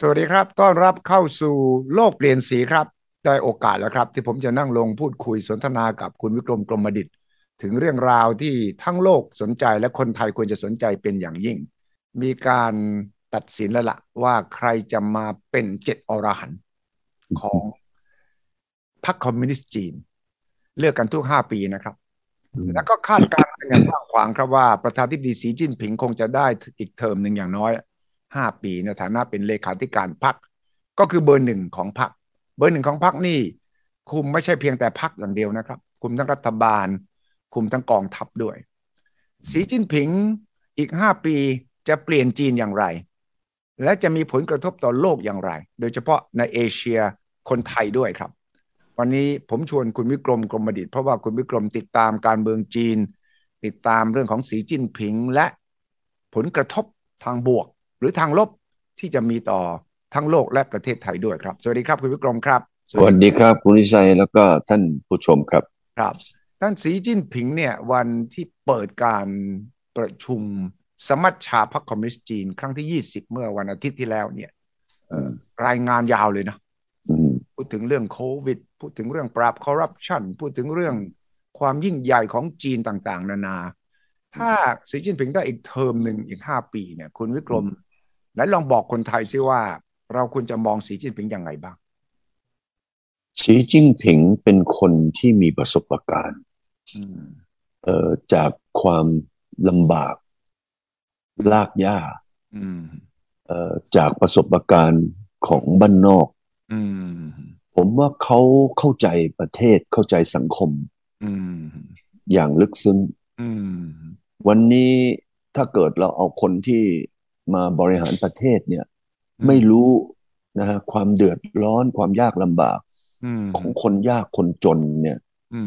สวัสดีครับ ต้อนรับเข้าสู่โลกเปลี่ยนสีครับ ได้โอกาสแล้วครับ ที่ผมจะนั่งลงพูดคุยสนทนากับคุณวิกรมกรมดิตถึงเรื่องราวที่ทั้งโลกสนใจและคนไทยควรจะสนใจเป็นอย่างยิ่ง มีการตัดสินแล้วละ่ะว่าใครจะมาเป็นเจ็ดอรหันของพรรคคอมมิวนิสต์จีน เลือกกันทุกห้าปีนะครับ แล้วก็คาดการณ์กันอย่างกว้างขวางครับว่าประธานธิบดีสีจิ้นผิงคงจะได้อีกเทอมหนึ่งอย่างน้อย ห้าปีในฐานะเป็นเลขาธิการพรรคก็คือเบอร์หนึ่งของพรรคเบอร์หนึ่งของพรรคนี่ คุมไม่ใช่เพียงแต่พรรคอย่างเดียวนะครับ คุมทั้งรัฐบาล คุมทั้งกองทัพด้วย สีจิ้นผิงอีกห้าปีจะเปลี่ยนจีนอย่างไร และจะมีผลกระทบต่อโลกอย่างไร โดยเฉพาะในเอเชียคนไทยด้วยครับ วันนี้ผมชวนคุณวิกรมกรมดิตเพราะว่าคุณวิกรมติดตามการเมืองจีน ติดตามเรื่องของสีจิ้นผิงและผลกระทบทางบวก หรือทางลบที่จะมีต่อทั้งโลกและประเทศไทยด้วยครับ สวัสดีครับคุณวิกรมครับ สวัสดีครับคุณนิชัยแล้วก็ท่านผู้ชมครับครับ ท่านสีจิ้นผิงเนี่ยวันที่เปิดการประชุมสมัชชาพรรคคอมมิวนิสต์จีน ครั้งที่ 20 เมื่อวันอาทิตย์ที่แล้วเนี่ยรายงานยาวเลยนะพูดถึงเรื่องโควิด พูดถึงเรื่องปราบคอร์รัปชันพูดถึงเรื่องความยิ่งใหญ่ของจีนต่างๆ นานา ถ้าสีจิ้นผิงได้อีกเทอมหนึ่งอีกห้าปีเนี่ย คุณวิกรม และลองบอกคนไทยซิว่า เราควรจะมองสีจิ้นผิงยังไงบ้าง สีจิ้นผิงเป็นคนที่มีประสบการณ์เอ่อจากความลำบากลากย่าเอ่อจากประสบการณ์ของบ้านนอกผมว่าเขาเข้าใจประเทศเข้าใจสังคมอย่างลึกซึ้งวันนี้ถ้าเกิดเราเอาคนที่ มาบริหารประเทศเนี่ย ไม่รู้นะฮะความเดือดร้อนความยากลำบากของคนยากคนจนเนี่ย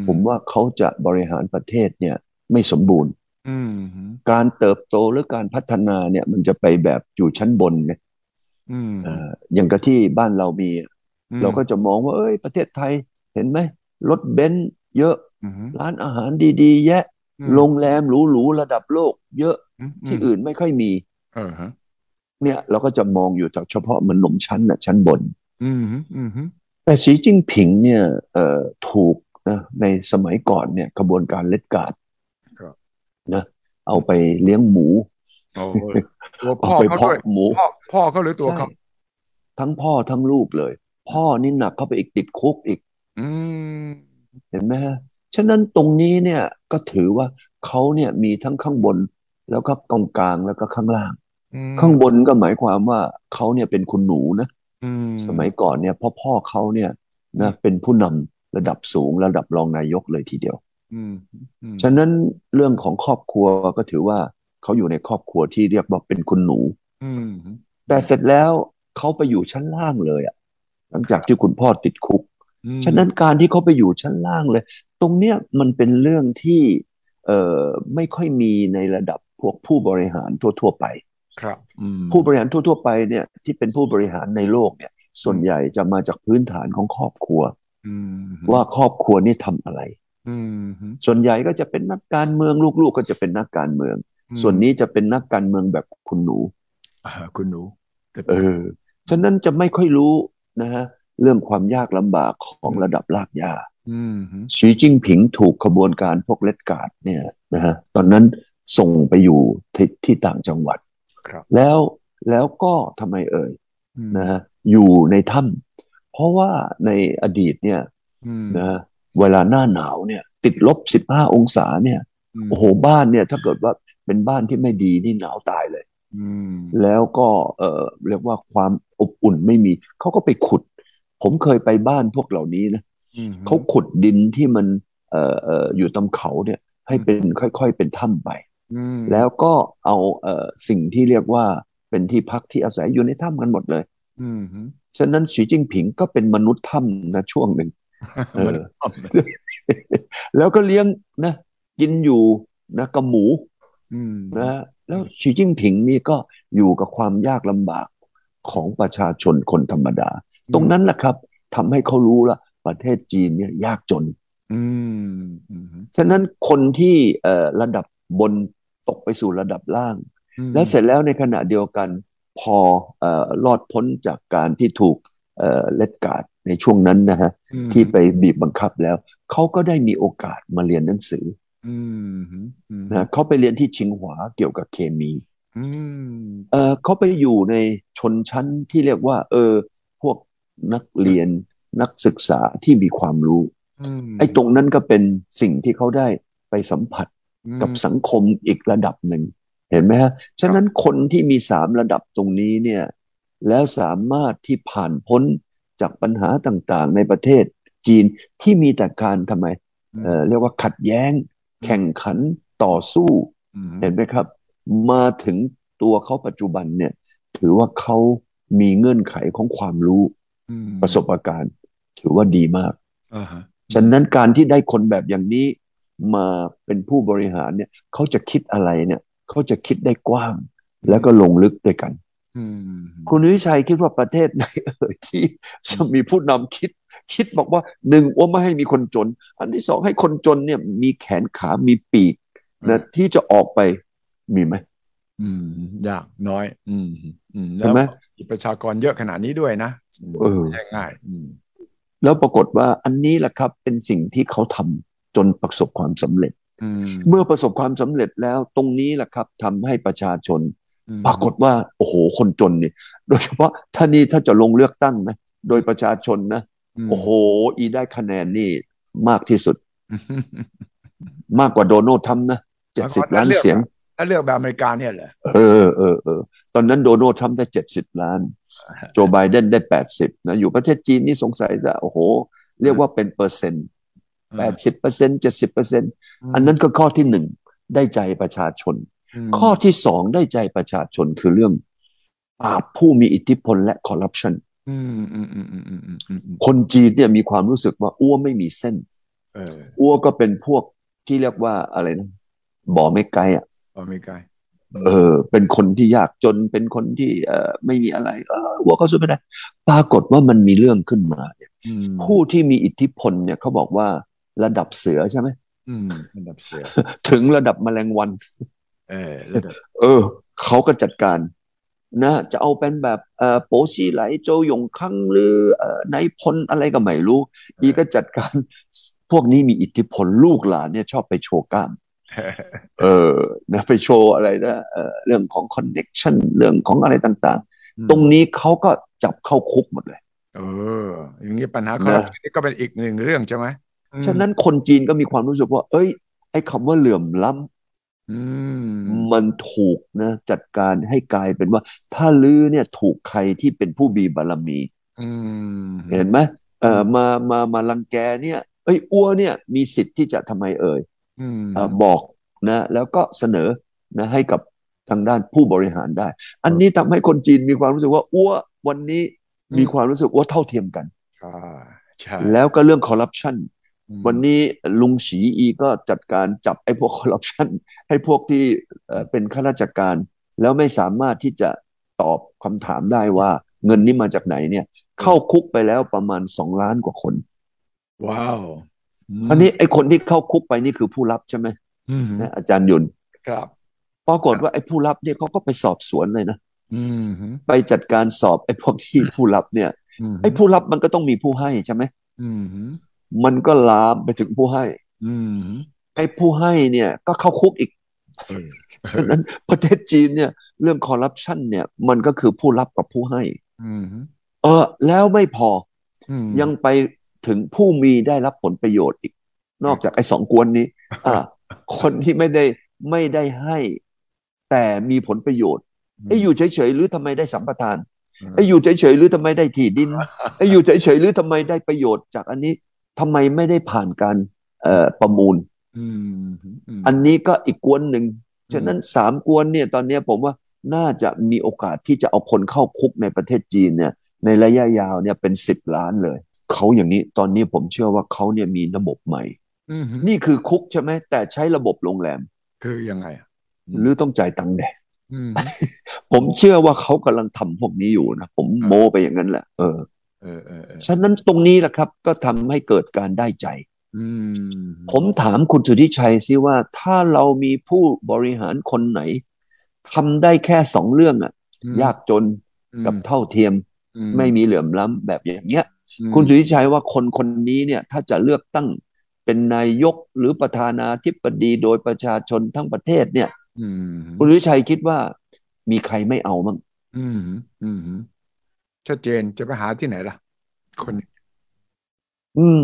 ผมว่าเขาจะบริหารประเทศเนี่ย ไม่สมบูรณ์การเติบโตหรือการพัฒนาเนี่ย มันจะไปแบบอยู่ชั้นบนไงอย่างกับที่บ้านเรามี เราก็จะมองว่า เอ้ย ประเทศไทยเห็นไหมรถเบนซ์เยอะ ร้านอาหารดี ๆ แยะ โรงแรมหรูๆระดับโลก เยอะที่อื่นไม่ค่อยมี เนี่ยเราก็จะมองอยู่แต่เฉพาะมันหนมชั้นนะชั้นบนแต่สีจิ้งผิงเนี่ยเอ่อถูกนะในสมัยก่อนเนี่ยกระบวนการเล็ดกาดนะเอาไปเลี้ยงหมูเอาไปเพาะหมูพ่อเขาหรือตัวเขาทั้งพ่อทั้งลูกเลย พ่อนี่หนักเข้าไปอีกติดคุกอีกเห็นไหมฮะฉะนั้นตรงนี้เนี่ยก็ถือว่าเขาเนี่ยมีทั้งข้างบน แล้วก็ตรงกลางแล้วก็ข้างล่าง ข้างบนก็หมายความว่าเขาเนี่ยเป็นคุณหนูนะสมัยก่อนเนี่ยพ่อพ่อเขาเนี่ยนะเป็นผู้นำระดับสูงระดับรองนายกเลยทีเดียวฉะนั้นเรื่องของครอบครัวก็ถือว่าเขาอยู่ในครอบครัวที่เรียกว่าเป็นคุณหนูแต่เสร็จแล้วเขาไปอยู่ชั้นล่างเลยอะหลังจากที่คุณพ่อติดคุก ฉะนั้นการที่เขาไปอยู่ชั้นล่างเลย ตรงเนี้ยมันเป็นเรื่องที่เอ่อไม่ค่อยมีในระดับพวกผู้บริหารทั่ว ๆ ไป ครับผู้บริหารทั่ว ๆ ไปเนี่ยที่เป็นผู้บริหารในโลกเนี่ย ส่วนใหญ่จะมาจากพื้นฐานของครอบครัวว่าครอบครัวนี่ทำอะไรส่วนใหญ่ก็จะเป็นนักการเมืองลูกๆก็จะเป็นนักการเมือง ส่วนนี้จะเป็นนักการเมืองแบบคุณหนูคุณหนูเออฉะนั้นจะไม่ค่อยรู้นะฮะเรื่องความยากลำบากของระดับลากยาชีจิ้งผิงถูกขบวนการพวกเลดการ์ดเนี่ยนะฮะตอนนั้นส่งไปอยู่ที่ที่ต่างจังหวัด แล้วแล้วก็ทำไมเอ่ยนะฮะอยู่ในถ้ำเพราะว่าในอดีตเนี่ยนะเวลาหน้าหนาวเนี่ย ติดลบสิบห้าองศาเนี่ยโอ้โหบ้านเนี่ย ถ้าเกิดว่าเป็นบ้านที่ไม่ดีนี่หนาวตายเลยแล้วก็เออเรียกว่าความอบอุ่นไม่มี เขาก็ไปขุด ผมเคยไปบ้านพวกเหล่านี้นะเขาขุดดินที่มันเอ่อเอ่ออยู่ตามเขาเนี่ย ให้เป็นค่อยๆเป็นถ้ำไป แล้วก็เอาเอ่อสิ่งที่เรียกว่าเป็นที่พักที่อาศัยอยู่ในถ้ำกันหมดเลยฉะนั้นสีจิ้งผิงก็เป็นมนุษย์ถ้ำนะช่วงหนึ่งแล้วก็เลี้ยงนะกินอยู่นะกับหมูนะแล้วสีจิ้งผิงนี่ก็อยู่กับความยากลำบากของประชาชนคนธรรมดา ตรงนั้นแหละครับทำให้เขารู้ละประเทศจีนเนี่ยยากจนฉะนั้นคนที่เอ่อระดับบน ตกไปสู่ระดับล่าง และเสร็จแล้วในขณะเดียวกันพพอเอ่อรอดพ้นจากการที่ถูกเอ่อเลดการ์ดในช่วงนั้นนะฮะที่ไปบีบบังคับแล้ว เขาก็ได้มีโอกาสมาเรียนหนังสือนะเขาไปเรียนที่ชิงหวาเกี่ยวกับเคมีเออเขาไปอยู่ในชนชั้นที่เรียกว่า เออ พวกนักเรียนนักศึกษาที่มีความรู้ไอ้ตรงนั้นก็เป็นสิ่งที่เขาได้ไปสัมผัส กับสังคมอีกระดับหนึ่ง เห็นไหมฮะ ฉะนั้นคนที่มีสามระดับตรงนี้เนี่ย แล้วสามารถที่ผ่านพ้นจากปัญหาต่างๆ ในประเทศจีนที่มีแต่การทำไมเอ่อเรียกว่าขัดแย้ง แข่งขันต่อสู้ เห็นไหมครับ มาถึงตัวเขาปัจจุบันเนี่ย ถือว่าเขามีเงื่อนไขของความรู้ประสบการณ์ ถือว่าดีมาก ฉะนั้นการที่ได้คนแบบอย่างนี้ มาเป็นผู้บริหารเนี่ยเขาจะคิดอะไรเนี่ยเขาจะคิดได้กว้าง แล้วก็ลงลึกด้วยกันคุณวิชัยคิดว่าประเทศไหนเอ่ยที่จะมีผู้นำคิด คิดบอกว่าหนึ่งว่าไม่ให้มีคนจน อันที่สองให้คนจนเนี่ย มีแขนขามีปีกนะที่จะออกไปมีไหมอืมยากน้อย อืมอืมแล้วประชากรเยอะขนาดนี้ด้วยนะเออง่ายอืมแล้วปรากฏว่าอันนี้แหละครับเป็นสิ่งที่เขาทำ จนประสบความสำเร็จเมื่อประสบความสำเร็จแล้วตรงนี้แหละครับทำให้ประชาชน ปรากฏว่า โอ้โห คนจนเนี่ยโดยเฉพาะท่านี้ถ้าจะลงเลือกตั้งนะโดยประชาชนนะโอ้โห อีได้คะแนนนี่มากที่สุด มากกว่าโดนัลด์ทำนะเจ็ดสิบล้านเสียงถ้าเลือกแบบอเมริกาเนี่ยเหรอเออเออเออตอนนั้นโดนัลด์ทำได้เจ็ดสิบล้าน โจไบเดนได้แปดสิบนะอยู่ประเทศจีนนี่สงสัยจะโอ้โห เรียกว่าเป็นเปอร์เซ็นต์ แปดสิบเปอร์เซ็นต์เจ็ดสิบเปอร์เซ็นต์อันนั้นก็ข้อที่หนึ่งได้ใจประชาชน ข้อที่สองได้ใจประชาชนคือเรื่องปราบผู้มีอิทธิพลและคอร์รัปชันคนจีนเนี่ยมีความรู้สึกว่าอ้วไม่มีเส้นอ้วก็เป็นพวกที่เรียกว่าอะไรนะบ่อไม่ไกลอะบ่อไม่ไกลเออ เป็นคนที่ยากจนเป็นคนที่เออไม่มีอะไร เออหัวเขาสู้ไม่ได้ ปรากฏว่ามันมีเรื่องขึ้นมาเนี่ยผู้ที่มีอิทธิพลเนี่ยเขาบอกว่า ระดับเสือใช่ไหมระดับเสือ ถึงระดับแมลงวัน เออเออเขาก็จัดการนะจะเอาเป็นแบบเอ่อโปชีไหลโจยงคังหรือเอ่อนายพลอะไรก็ไม่รู้ อีก็จัดการพวกนี้มีอิทธิพลลูกหลานเนี่ยชอบไปโชว์กล้ามเออนะไปโชว์อะไรนะเออเรื่องของคอนเน็ชันเรื่องของอะไรต่างๆ ตรงนี้เขาก็จับเข้าคุกหมดเลย เออ อย่างนี้ปัญหาคอร์รัปชันนี่ก็เป็นอีกหนึ่งเรื่องใช่ไหม ฉะนั้นคนจีนก็มีความรู้สึกว่า เอ้ย ไอ้คำว่าเหลื่อมล้ำมันถูกนะจัดการให้กลายเป็นว่า ถ้าลือเนี่ยถูกใครที่เป็นผู้มีบารมีเห็นไหมเออมามามาลังแกเนี่ย เอ้ยอ้วเนี่ยมีสิทธิ์ที่จะทำไมเอ่ยบอกนะ แล้วก็เสนอนะให้กับทางด้านผู้บริหารได้ อันนี้ทำให้คนจีนมีความรู้สึกว่าอ้ววันนี้มีความรู้สึกว่าเท่าเทียมกัน แล้วก็เรื่องคอร์รัปชัน วันนี้ลุงฉีอีก็จัดการจับไอ้พวกคอร์รัปชันให้พวกที่เป็นข้าราชการ แล้วไม่สามารถที่จะตอบคำถามได้ว่า เงินนี้มาจากไหนเนี่ย เข้าคุกไปแล้วประมาณสองล้านกว่าคน ว้าวอันนี้ไอ้คนที่เข้าคุกไปนี่คือผู้รับใช่ไหมนะอาจารย์ยุนครับปรากฏว่าไอ้ผู้รับเนี่ยเขาก็ไปสอบสวนเลยนะไปจัดการสอบไอ้พวกที่ผู้รับเนี่ยไอ้ผู้รับมันก็ต้องมีผู้ให้ใช่ไหม มันก็ลามไปถึงผู้ให้ไอ้ผู้ให้เนี่ย ก็เข้าคุกอีกฉะนั้นประเทศจีนเนี่ย เรื่องคอร์รัปชันเนี่ย มันก็คือผู้รับกับผู้ให้เออ แล้วไม่พอยังไปถึงผู้มีได้รับผลประโยชน์อีก นอกจากไอ้สองกวนนี้ อ่า คนที่ไม่ได้ไม่ได้ให้ แต่มีผลประโยชน์ไอ้อยู่เฉยๆหรือทำไมได้สัมปทานไอ้อยู่เฉยๆหรือทำไมได้ที่ดินไอ้อยู่เฉยๆหรือทำไมได้ประโยชน์จากอันนี้ ทำไมไม่ได้ผ่านการเอ่อประมูลอันนี้ก็อีกกวนหนึ่งฉะนั้นสามกวนเนี่ยตอนนี้ผมว่าน่าจะมีโอกาสที่จะเอาคนเข้าคุกในประเทศจีนเนี่ย ในระยะยาวเนี่ยเป็นสิบล้านเลยเขาอย่างนี้ตอนนี้ผมเชื่อว่าเขาเนี่ยมีระบบใหม่นี่คือคุกใช่ไหมแต่ใช้ระบบโรงแรม คือยังไงหรือต้องจ่ายตังค์แดดผมเชื่อว่าเขากำลังทำพวกนี้อยู่นะ ผมโมไปอย่างนั้นแหละเออเออเออ ฉะนั้นตรงนี้แหละครับ ก็ทำให้เกิดการได้ใจผมถามคุณสุทธิชัยซิว่าถ้าเรามีผู้บริหารคนไหนทำได้แค่สองเรื่องอะยากจนกับเท่าเทียม ไม่มีเหลื่อมล้ำแบบอย่างเงี้ย คุณสุริชัยว่าคนคนนี้เนี่ย ถ้าจะเลือกตั้งเป็นนายกหรือประธานาธิบดีโดยประชาชนทั้งประเทศเนี่ยคุณสุริชัยคิดว่ามีใครไม่เอามั้งอืมอืม ชัดเจนจะไปหาที่ไหนล่ะ คนอืม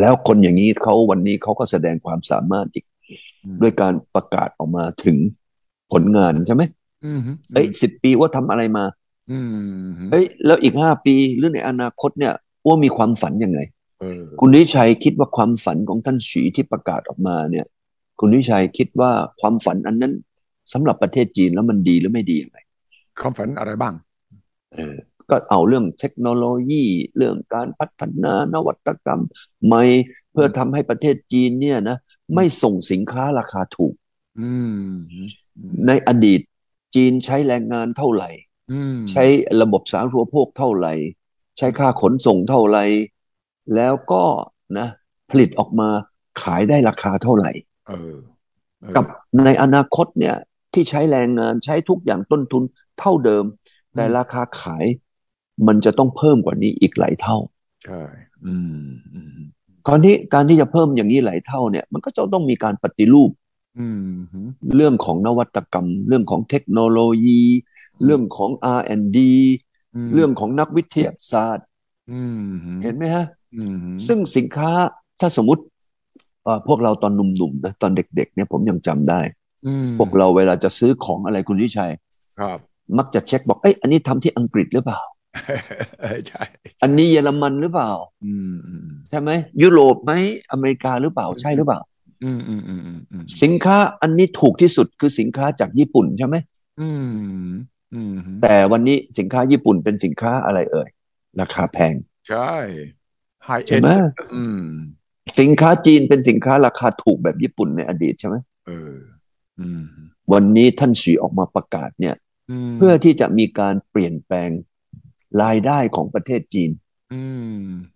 แล้วคนอย่างนี้เขาวันนี้เขาก็แสดงความสามารถอีก ด้วยการประกาศออกมาถึงผลงานใช่ไหมเอ้ยสิบปีว่าทำอะไรมาเอ้ยแล้วอีกห้าปีหรือในอนาคตเนี่ยว่ามีความฝันยังไงคุณนิชัยคิดว่าความฝันของท่านสีที่ประกาศออกมาเนี่ย คุณนิชัยคิดว่าความฝันอันนั้นสำหรับประเทศจีนแล้วมันดีหรือไม่ดียังไงความฝันอะไรบ้าง เออ ก็เอาเรื่องเทคโนโลยี เรื่องการพัฒนานวัตกรรมใหม่เพื่อทำให้ประเทศจีนเนี่ยนะไม่ส่งสินค้าราคาถูกในอดีตจีนใช้แรงงานเท่าไหร่ใช้ระบบสาธารณูปโภคเท่าไหร่ ใช้ค่าขนส่งเท่าไหร่ แล้วก็นะ ผลิตออกมาขายได้ราคาเท่าไหร่กับในอนาคตเนี่ยที่ใช้แรงงานใช้ทุกอย่างต้นทุนเท่าเดิม แต่ราคาขาย มันจะต้องเพิ่มกว่านี้อีกหลายเท่าใช่อืมคราวนี้การที่จะเพิ่มอย่างนี้หลายเท่าเนี่ย มันก็จะต้องมีการปฏิรูปเรื่องของนวัตกรรม เรื่องของเทคโนโลยี เรื่องของ R&D เรื่องของนักวิทยาศาสตร์เห็นไหมฮะซึ่งสินค้าถ้าสมมติพวกเราตอนหนุ่มๆนะตอนเด็ก ๆ เนี่ยผมยังจำได้พวกเราเวลาจะซื้อของอะไรคุณวิชัย ครับ มักจะเช็คบอกเอ้ยอันนี้ทำที่อังกฤษหรือเปล่า ใช่อันนี้เยอรมันหรือเปล่าใช่ไหมยุโรปไหมอเมริกาหรือเปล่าใช่หรือเปล่าสินค้าอันนี้ถูกที่สุดคือสินค้าจากญี่ปุ่นใช่ไหมแต่วันนี้สินค้าญี่ปุ่นเป็นสินค้าอะไรเอ่ย ราคาแพง ใช่ใช่ไหมสินค้าจีนเป็นสินค้าราคาถูกแบบญี่ปุ่นในอดีตใช่ไหมเออวันนี้ท่านสีออกมาประกาศเนี่ย เพื่อที่จะมีการเปลี่ยนแปลง รายได้ของประเทศจีน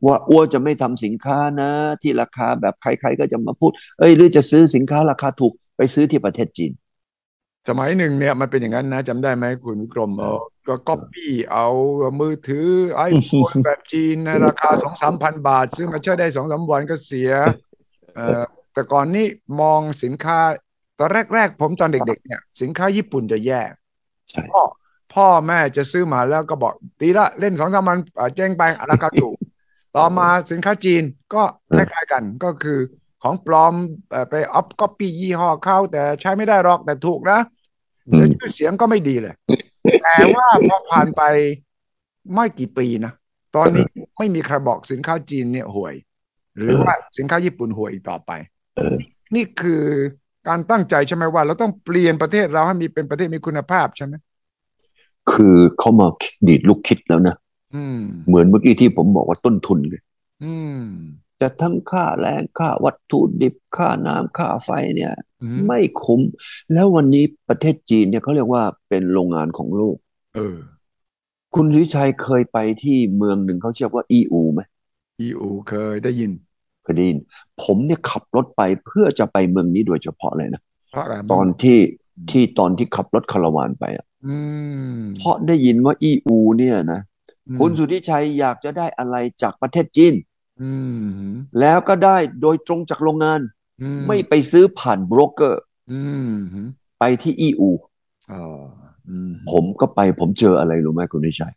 ว่าอ้วจะไม่ทำสินค้านะ ที่ราคาแบบใคร ๆ ก็จะมาพูด เอ้ยหรือจะซื้อสินค้าราคาถูกไปซื้อที่ประเทศจีน สมัยหนึ่งเนี่ยมันเป็นอย่างนั้นนะจำได้ไหมคุณกรมก็ก๊อปปี้เอามือถือไอโฟนแบบจีนในราคาสองสามพันบาท ซื้อมาใช้ได้สองสาวันก็เสียเอ่อแต่ก่อนนี้มองสินค้าตอนแรก ๆ ผมตอนเด็ก ๆ เนี่ย สินค้าญี่ปุ่นจะแย่เพ่อแม่จะซื้อมาแล้วก็บอกตีละเล่นสองสามวันเจ๊งไปราคาถูกต่อมาสินค้าจีนก็คล้ายๆกันก็คือของปลอมไปออฟก๊อปปี้ยี่ห้อเข้า แต่ใช้ไม่ได้หรอกแต่ถูกนะแต่ชื่อเสียงก็ไม่ดีเลย แต่ว่าพอผ่านไปไม่กี่ปีนะ ตอนนี้ไม่มีใครบอกสินค้าจีนเนี่ยห่วย หรือว่าสินค้าญี่ปุ่นห่วยอีกต่อไป นี่คือการตั้งใจใช่ไหมว่า เราต้องเปลี่ยนประเทศเราให้มีเป็นประเทศมีคุณภาพใช่ไหม คือเขามาดีดลูกคิดแล้วนะเหมือนเมื่อกี้ที่ผมบอกว่าต้นทุนเลยจะทั้งค่าแรงค่าวัตถุดิบค่าน้ำค่าไฟเนี่ย ไม่คุ้ม แล้ววันนี้ประเทศจีนเนี่ยเขาเรียกว่าเป็นโรงงานของโลก เออ คุณลิชัยเคยไปที่เมืองหนึ่งเขาเรียกว่าอีอูไหมอีอูเคยได้ยินเคยได้ยิน ผมเนี่ยขับรถไปเพื่อจะไปเมืองนี้โดยเฉพาะเลยนะตอนที่ที่ตอนที่ขับรถคาราวานไปอะ เพราะได้ยินว่าอีอูเนี่ยนะคุณสุทธิชัยอยากจะได้อะไรจากประเทศจีนแล้วก็ได้โดยตรงจากโรงงาน ไม่ไปซื้อผ่านโบรกเกอร์ไปที่อีอูผมก็ไปผมเจออะไรรู้ไหมคุณนิชัย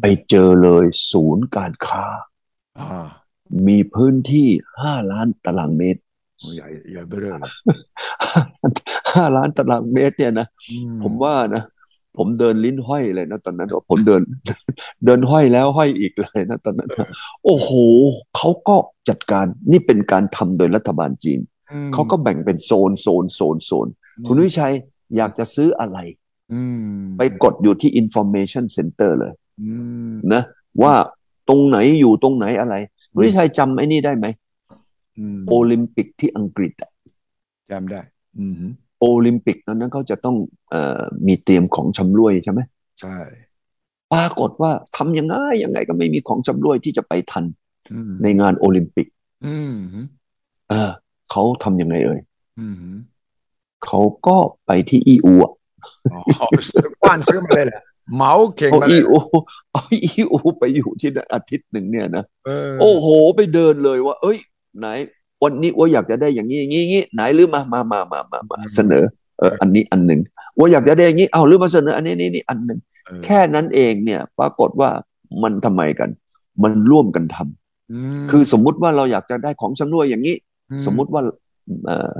ไปเจอเลยศูนย์การค้ามีพื้นที่ห้าล้านตารางเมตรใหญ่ใหญ่เบ้อเลย ห้าล้านตารางเมตรเนี่ยนะผมว่านะผมเดินลิ้นห้อยเลยนะตอนนั้นผมเดิน เดินห้อยแล้วห้อยอีกเลยนะตอนนั้น โอ้โหเขาก็จัดการนี่เป็นการทำโดยรัฐบาลจีนเขาก็แบ่งเป็นโซนโซนโซนโซนคุณวิชัยอยากจะซื้ออะไรไปกดอยู่ที่ information center เลยนะว่าตรงไหนอยู่ตรงไหนอะไรคุณวิชัยจำไอ้นี่ได้ไหมโอลิมปิกที่อังกฤษอะจำได้ โอลิมปิกตอนนั้นเขาจะต้องเอ่อมีเตรียมของชำร่วยใช่ไหมใช่ปรากฏว่าทำยังไงยังไงก็ไม่มีของชำร่วยที่จะไปทันในงานโอลิมปิกเออเขาทำยังไงเอ่ยเขาก็ไปที่อีอูกว้านซื้อมาเลยแหละเหมาเข่งมาเลยเอาอีอูเอาอีอูไปอยู่ที่นั่นอาทิตย์หนึ่งเนี่ยนะโอ้โห ไปเดินเลยว่า เอ้ย ไหน วันนี้ว่าอยากจะได้อย่างนี้อย่างนี้งี้ไหนหรือมามามามามามาเสนอเอออันนี้อันหนึ่งว่าอยากจะได้อย่างนี้เอาหรือมาเสนอ อันนี้นี่นี่อันหนึ่งแค่นั้นเองเนี่ย ปรากฏว่ามันทำไมกัน มันร่วมกันทำคือสมมุติว่าเราอยากจะได้ของชำร่วยอย่างนี้ สมมุติว่า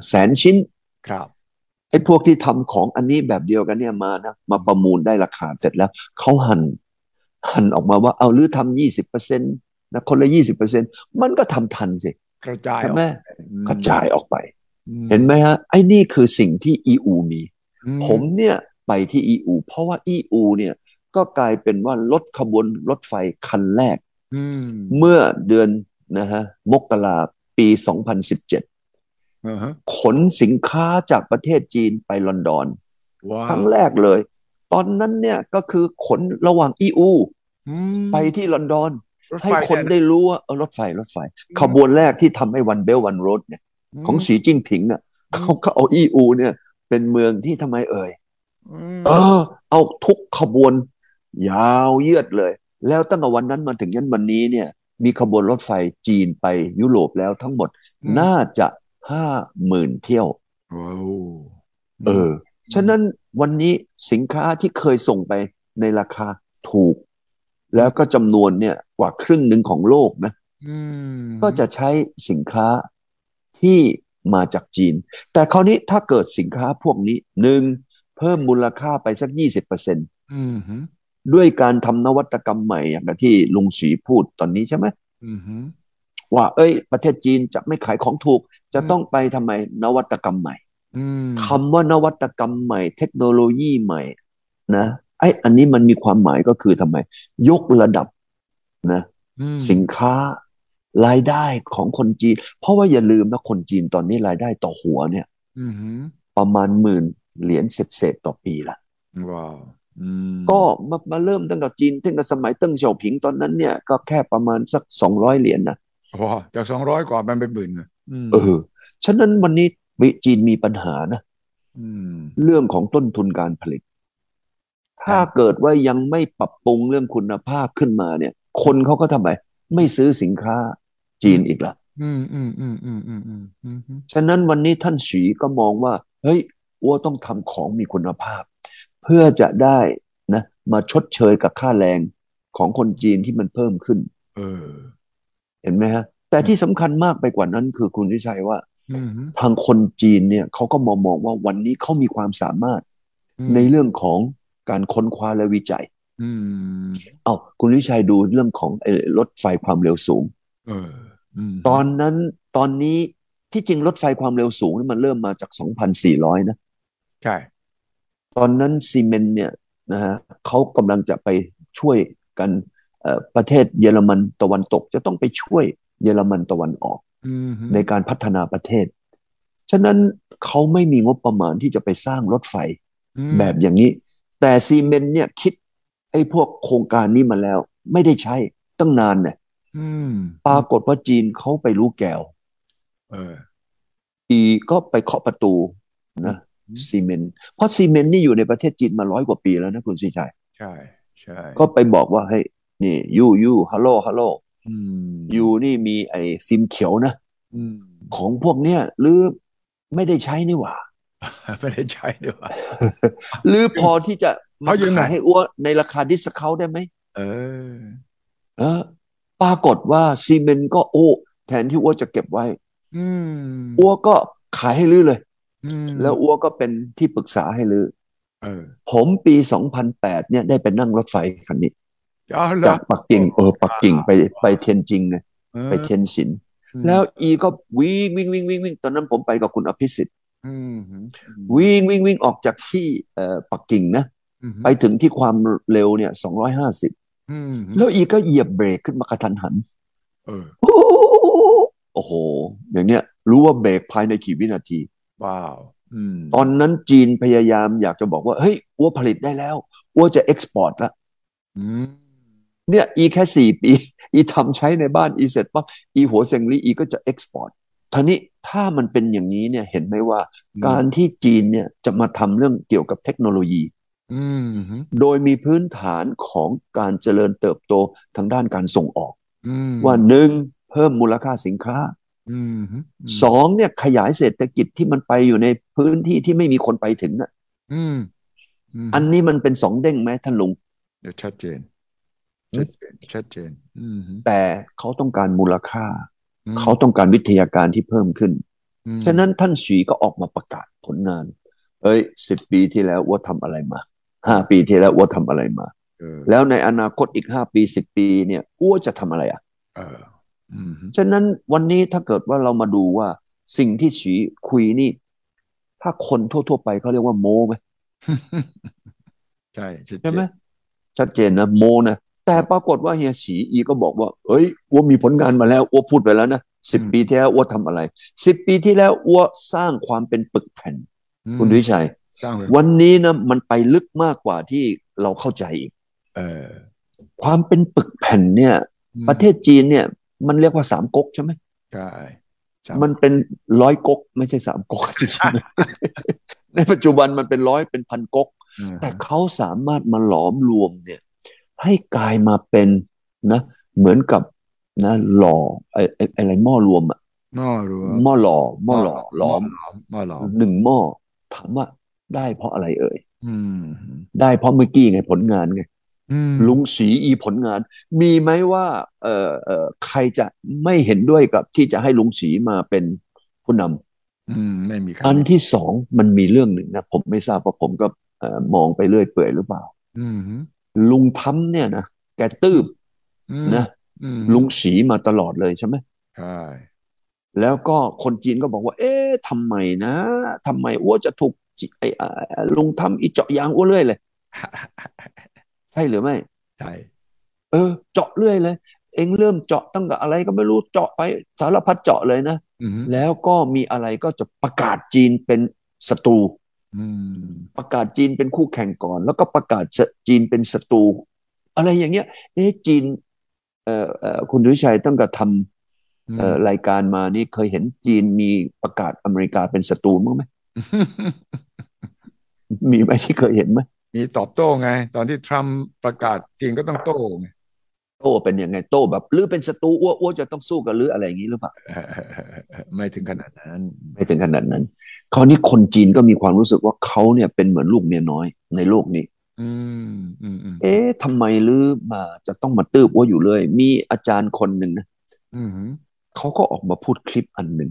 แสนชิ้นครับไอ้พวกที่ทำของอันนี้แบบเดียวกันเนี่ยมานะมาประมูลได้ราคาเสร็จแล้วเขาหันหันออกมาว่าเอาหรือทำยี่สิบเปอร์เซ็นต์นะคนละยี่สิบเปอร์เซ็นต์มันก็ทำทันสิ กระจายใช่ไหมกระจายออกไป เห็นไหมฮะ ไอ้นี่คือสิ่งที่ EU มี ผมเนี่ยไปที่ EU เพราะว่า EU เนี่ยก็กลายเป็นว่ารถขบวนรถไฟคันแรกเมื่อเดือนนะฮะมกราปี 2017ขนสินค้าจากประเทศจีนไปลอนดอน ครั้งแรกเลย ตอนนั้นเนี่ยก็คือขนระหว่างอีอูไปที่ลอนดอน ให้คนได้รู้ว่าเออรถไฟรถไฟ ขบวนแรกที่ทำให้วันเบลวันโรดเนี่ย ของสีจิ้งผิงเนี่ยเขาก็เอาอีอูเนี่ย เป็นเมืองที่ทำไมเอ่ยเออ เอาทุกขบวน ยาวเยืดเลย แล้วตั้งแต่วันนั้นมาถึงยันวันนี้เนี่ย มีขบวนรถไฟจีนไปยุโรปแล้วทั้งหมดน่าจะห้าหมื่นเที่ยวเออ ฉะนั้นวันนี้สินค้าที่เคยส่งไปในราคาถูก แล้วก็จำนวนเนี่ยกว่าครึ่งหนึ่งของโลกนะก็จะใช้สินค้าที่มาจากจีน แต่คราวนี้ถ้าเกิดสินค้าพวกนี้หนึ่งเพิ่มมูลค่าไปสักยี่สิบเปอร์เซ็นต์ด้วยการทำนวัตกรรมใหม่อย่างที่ลุงสีพูดตอนนี้ใช่ไหมว่า เอ้ย ประเทศจีนจะไม่ขายของถูก จะต้องไปทำไมนวัตกรรมใหม่คำว่านวัตกรรมใหม่ เทคโนโลยีใหม่ นะ ไอ้อันนี้มันมีความหมายก็คือทำไม ยกระดับนะสินค้ารายได้ของคนจีน เพราะว่าอย่าลืมนะคนจีนตอนนี้รายได้ต่อหัวเนี่ยประมาณหมื่นเหรียญเศษต่อปีละว้าวก็มามาเริ่มตั้งแต่จีนตั้งแต่สมัยเติ้งเฉียวผิงตอนนั้นเนี่ยก็แค่ประมาณสักสองร้อยเหรียญนะว้าจากสองร้อยกว่ามันไปหมื่นเออฉะนั้นวันนี้จีนมีปัญหานะเรื่องของต้นทุนการผลิต ถ้าเกิดว่ายังไม่ปรับปรุงเรื่องคุณภาพขึ้นมาเนี่ย คนเขาก็ทำไมไม่ซื้อสินค้าจีนอีกละอืมอืมอืมอืมอืมอืมฉะนั้นวันนี้ท่านฉีก็มองว่า เฮ้ยอัวต้องทำของมีคุณภาพ เพื่อจะได้นะมาชดเชยกับค่าแรงของคนจีนที่มันเพิ่มขึ้น เออ เห็นไหมฮะ แต่ที่สำคัญมากไปกว่านั้นคือคุณวิชัยว่าทางคนจีนเนี่ยเขาก็มองมองว่าวันนี้เขามีความสามารถในเรื่องของ การค้นคว้าและวิจัยเอาคุณวิชัยดูเรื่องของรถไฟความเร็วสูงตอนนั้นตอนนี้ที่จริงรถไฟความเร็วสูงนี่มันเริ่มมาจากสองพันสี่ร้อยนะ ใช่ ตอนนั้นซีเมนเนี่ยนะฮะเขากำลังจะไปช่วยกันประเทศเยอรมันตะวันตก จะต้องไปช่วยเยอรมันตะวันออกในการพัฒนาประเทศ ฉะนั้นเขาไม่มีงบประมาณที่จะไปสร้างรถไฟแบบอย่างนี้ แต่ซีเมนต์เนี่ยคิด ไอ้พวกโครงการนี้มาแล้ว ไม่ได้ใช้ตั้งนานเนี่ยปรากฏว่าจีนเขาไปรู้แก้วอีก็ไปเคาะประตูนะซีเมนต์เพราะซีเมนต์นี่อยู่ในประเทศจีนมาร้อยกว่าปีแล้วนะคุณสิชัยใช่ใช่ก็ไปบอกว่าให้นี่ยูยูฮัลโหลฮัลโหลยูนี่มีไอ้ซิมเขียวนะของพวกเนี้ยหรือไม่ได้ใช้นี่หว่า ไม่ได้ใช้นี่หว่าหรือพอที่จะมาขายให้อ้วในราคาดิสคาวได้ไหมเออ เออ ปรากฏว่าซีเมนต์ก็โอ้แทนที่อ้วจะเก็บไว้อ้วก็ขายให้ลือเลยแล้วอ้วก็เป็นที่ปรึกษาให้ลือผมปีสองพันแปดเนี่ยได้ไปนั่งรถไฟคันนี้จากปักกิ่งเออปักกิ่งไปไปเทียนจิงไงไปเทียนสิน แล้วอีก็วิ่งวิ่งวิ่งวิ่งวิ่งตอนนั้นผมไปกับคุณอภิสิทธิ์ วิ่งวิ่งวิ่งออกจากที่เอ่อปักกิ่งนะไปถึงที่ความเร็วเนี่ยสองร้อยห้าสิบแล้วอีก็เหยียบเบรกขึ้นมากระทันหันโอ้โห อย่างเนี้ย รู้ว่าเบรกภายในกี่วินาที ว้าวตอนนั้นจีนพยายามอยากจะบอกว่า เฮ้ยอ้วผลิตได้แล้วอั๊วจะ export ละเนี่ย อีแค่สี่ปี อีทำใช้ในบ้าน อีเสร็จปั๊บอีหัวเซงลี่อีก็จะ export ทีนี้ถ้ามันเป็นอย่างนี้เนี่ยเห็นไหมว่า การที่จีนเนี่ยจะมาทำเรื่องเกี่ยวกับเทคโนโลยีโดยมีพื้นฐานของการเจริญเติบโตทางด้านการส่งออกว่าหนึ่งเพิ่มมูลค่าสินค้าสองเนี่ยขยายเศรษฐกิจที่มันไปอยู่ในพื้นที่ที่ไม่มีคนไปถึงอะอันนี้มันเป็นสองเด้งไหมท่านลุงชัดเจน ชัดเจนชัดเจนแต่เขาต้องการมูลค่า เขาต้องการวิทยาการที่เพิ่มขึ้น ฉะนั้นท่านสีก็ออกมาประกาศผลงาน เอ้ยสิบปีที่แล้วว่าทำอะไรมาห้าปีที่แล้วว่าทำอะไรมา แล้วในอนาคตอีกห้าปีสิบปีเนี่ยอ้วจะทำอะไรอะฉะนั้นวันนี้ถ้าเกิดว่าเรามาดูว่าสิ่งที่ฉีคุยนี่ ถ้าคนทั่ว ๆ ไปเขาเรียกว่าโมไหมใช่ใช่ไหมชัดเจนนะโมนะ แต่ปรากฏว่าเฮียฉีอีก็บอกว่าเอ้ยอ้วมีผลงานมาแล้วอ้วพูดไปแล้วนะสิบปีที่แล้วอ้วทำอะไรสิบปีที่แล้วอ้วสร้างความเป็นปึกแผ่น คุณวิชัย วันนี้นะมันไปลึกมากกว่าที่เราเข้าใจอีกความเป็นปึกแผ่นเนี่ย ประเทศจีนเนี่ย มันเรียกว่าสามก๊กใช่ไหมใช่มันเป็นร้อยก๊กไม่ใช่สามก๊กจริงๆในปัจจุบันมันเป็นร้อยเป็นพันก๊กแต่เขาสามารถมาหลอมรวมเนี่ย ให้กลายมาเป็นนะเหมือนกับนะหล่อไอ้อะไรหม้อรวมอะหม้อรวมหม้อหล่อหม้อหล่อหลอมหม้อหลอมหนึ่งหม้อถามว่าได้เพราะอะไรเอ่ยได้เพราะเมื่อกี้ไงผลงานไงลุงสีอีผลงาน มีไหมว่า เอ่อเอ่อใครจะไม่เห็นด้วยกับที่จะให้ลุงสีมาเป็นผู้นำอืมไม่มีอันที่สองมันมีเรื่องหนึ่งนะผมไม่ทราบเพราะผมก็มองไปเรื่อยเปื่อยหรือเปล่า ลุงทำเนี่ยนะแกตืบนะลุงสีมาตลอดเลยใช่ไหมใช่แล้วก็คนจีนก็บอกว่า เอ๊ะทำไมนะทำไมอ้วจะถูกไอ้ลุงทำอีเจาะยางอ้วเรื่อยเลย ใช่หรือไม่ใช่เออ เจาะเรื่อยเลย เองเริ่มเจาะตั้งแต่อะไรก็ไม่รู้เจาะไปสารพัดเจาะเลยนะแล้วก็มีอะไรก็จะประกาศจีนเป็นศัตรู ประกาศจีนเป็นคู่แข่งก่อน แล้วก็ประกาศจีนเป็นศัตรู อะไรอย่างเงี้ย เอ๊ะจีนเอ่อเอ่อคุณดุชัยตั้งแต่ทำเอ่อรายการมานี่เคยเห็นจีนมีประกาศอเมริกาเป็นศัตรูมั้งไหมมีไหมที่เคยเห็นไหมมีตอบโต้ไง ตอนที่ทรัมป์ประกาศจีนก็ต้องโต้ไง โต้เป็นยังไงโต้แบบหรือเป็นศัตรูอ้วอ้วจะต้องสู้กันหรืออะไรอย่างนี้หรือเปล่าไม่ถึงขนาดนั้น ไม่ถึงขนาดนั้น คราวนี้คนจีนก็มีความรู้สึกว่าเขาเนี่ยเป็นเหมือนลูกเมียน้อยในโลกนี้อืมอืมเอ๊ะทำไมหรือมาจะต้องมาตืบว่าอยู่เลย มีอาจารย์คนหนึ่งนะเขาก็ออกมาพูดคลิปอันหนึ่ง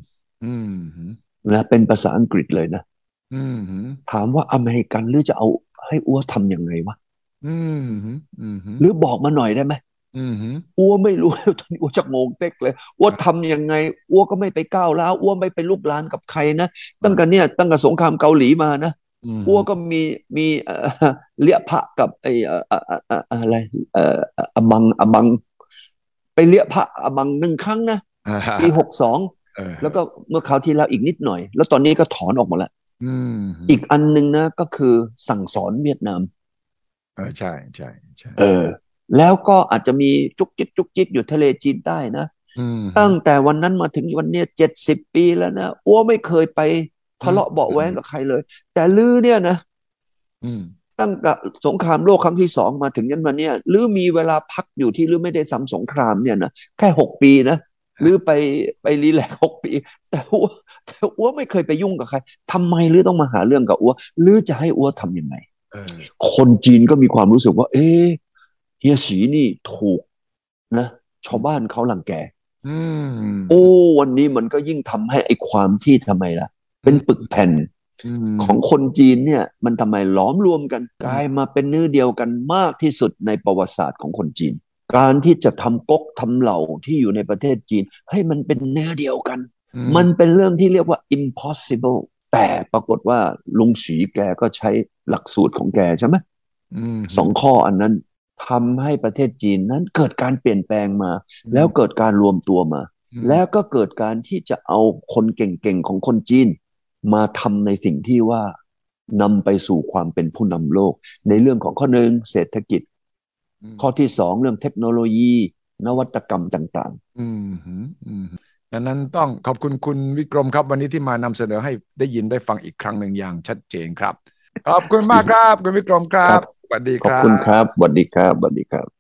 นะเป็นภาษาอังกฤษเลยนะถามว่าอเมริกันหรือจะเอาให้อ้วทำยังไงวะหรือบอกมาหน่อยได้ไหม อ้วไม่รู้ตอนนี้อ้วจะงงเต็กเลยอ้วทำยังไงอ้วก็ไม่ไปก้าวแล้วอ้วไม่ไปลุกลานกับใครนะตั้งแต่เนี่ยตั้งแต่สงครามเกาหลีมานะอ้วก็มีมีเลี้ยพระกับไอ้อะไรเอ่ออบังอบัง ไปเลี้ยพระอบังหนึ่งครั้งนะปีหกสองแล้วก็เมื่อคราวที่แล้วอีกนิดหน่อย แล้วตอนนี้ก็ถอนออกมาแล้วอีกอันหนึ่งนะ ก็คือสั่งสอนเวียดนาม เออใช่ใช่ใช่เออ แล้วก็อาจจะมีจุกจิกจุกจิกอยู่ทะเลจีนใต้นะตั้งแต่วันนั้นมาถึงวันเนี้ยเจ็ดสิบปีแล้วนะอ้วไม่เคยไปทะเลาะเบาแวงกับใครเลย แต่ลือเนี่ยนะตั้งแต่สงครามโลกครั้งที่สองมาถึงยันวันเนี้ยลือมีเวลาพักอยู่ที่ลือไม่ได้ซ้ำสงครามเนี่ยนะแค่หกปีนะลือไปไปรีแลกหกปี แต่อ้วแต่อ้วไม่เคยไปยุ่งกับใครทำไมลือต้องมาหาเรื่องกับอ้วลือจะให้อ้วทำยังไงคนจีนก็มีความรู้สึกว่า เอ๊ เฮียสีนี่ถูกนะชาวบ้านเขาหลังแกโอ้วันนี้มันก็ยิ่งทำให้ไอ้ความที่ทำไมล่ะ เป็นปึกแผ่นของคนจีนเนี่ย มันทำไมล้อมรวมกันกลายมาเป็นเนื้อเดียวกันมากที่สุดในประวัติศาสตร์ของคนจีน การที่จะทำก๊กทำเหล่าที่อยู่ในประเทศจีน ให้มันเป็นเนื้อเดียวกัน มันเป็นเรื่องที่เรียกว่า impossible แต่ปรากฏว่าลุงสีแกก็ใช้หลักสูตรของแกใช่ไหมสองข้ออันนั้น ทำให้ประเทศจีนนั้นเกิดการเปลี่ยนแปลงมา แล้วเกิดการรวมตัวมา แล้วก็เกิดการที่จะเอาคนเก่งๆของคนจีน มาทำในสิ่งที่ว่านำไปสู่ความเป็นผู้นำโลก ในเรื่องของข้อหนึ่งเศรษฐกิจ ข้อที่สองเรื่องเทคโนโลยี นวัตกรรมต่างๆอืมอืมดังนั้นต้องขอบคุณคุณวิกรมครับ วันนี้ที่มานำเสนอให้ได้ยินได้ฟังอีกครั้งหนึ่งอย่างชัดเจนครับ ขอบคุณมากครับ คุณวิกรมครับ สวัสดีครับขอบคุณครับสวัสดีครับสวัสดีครับ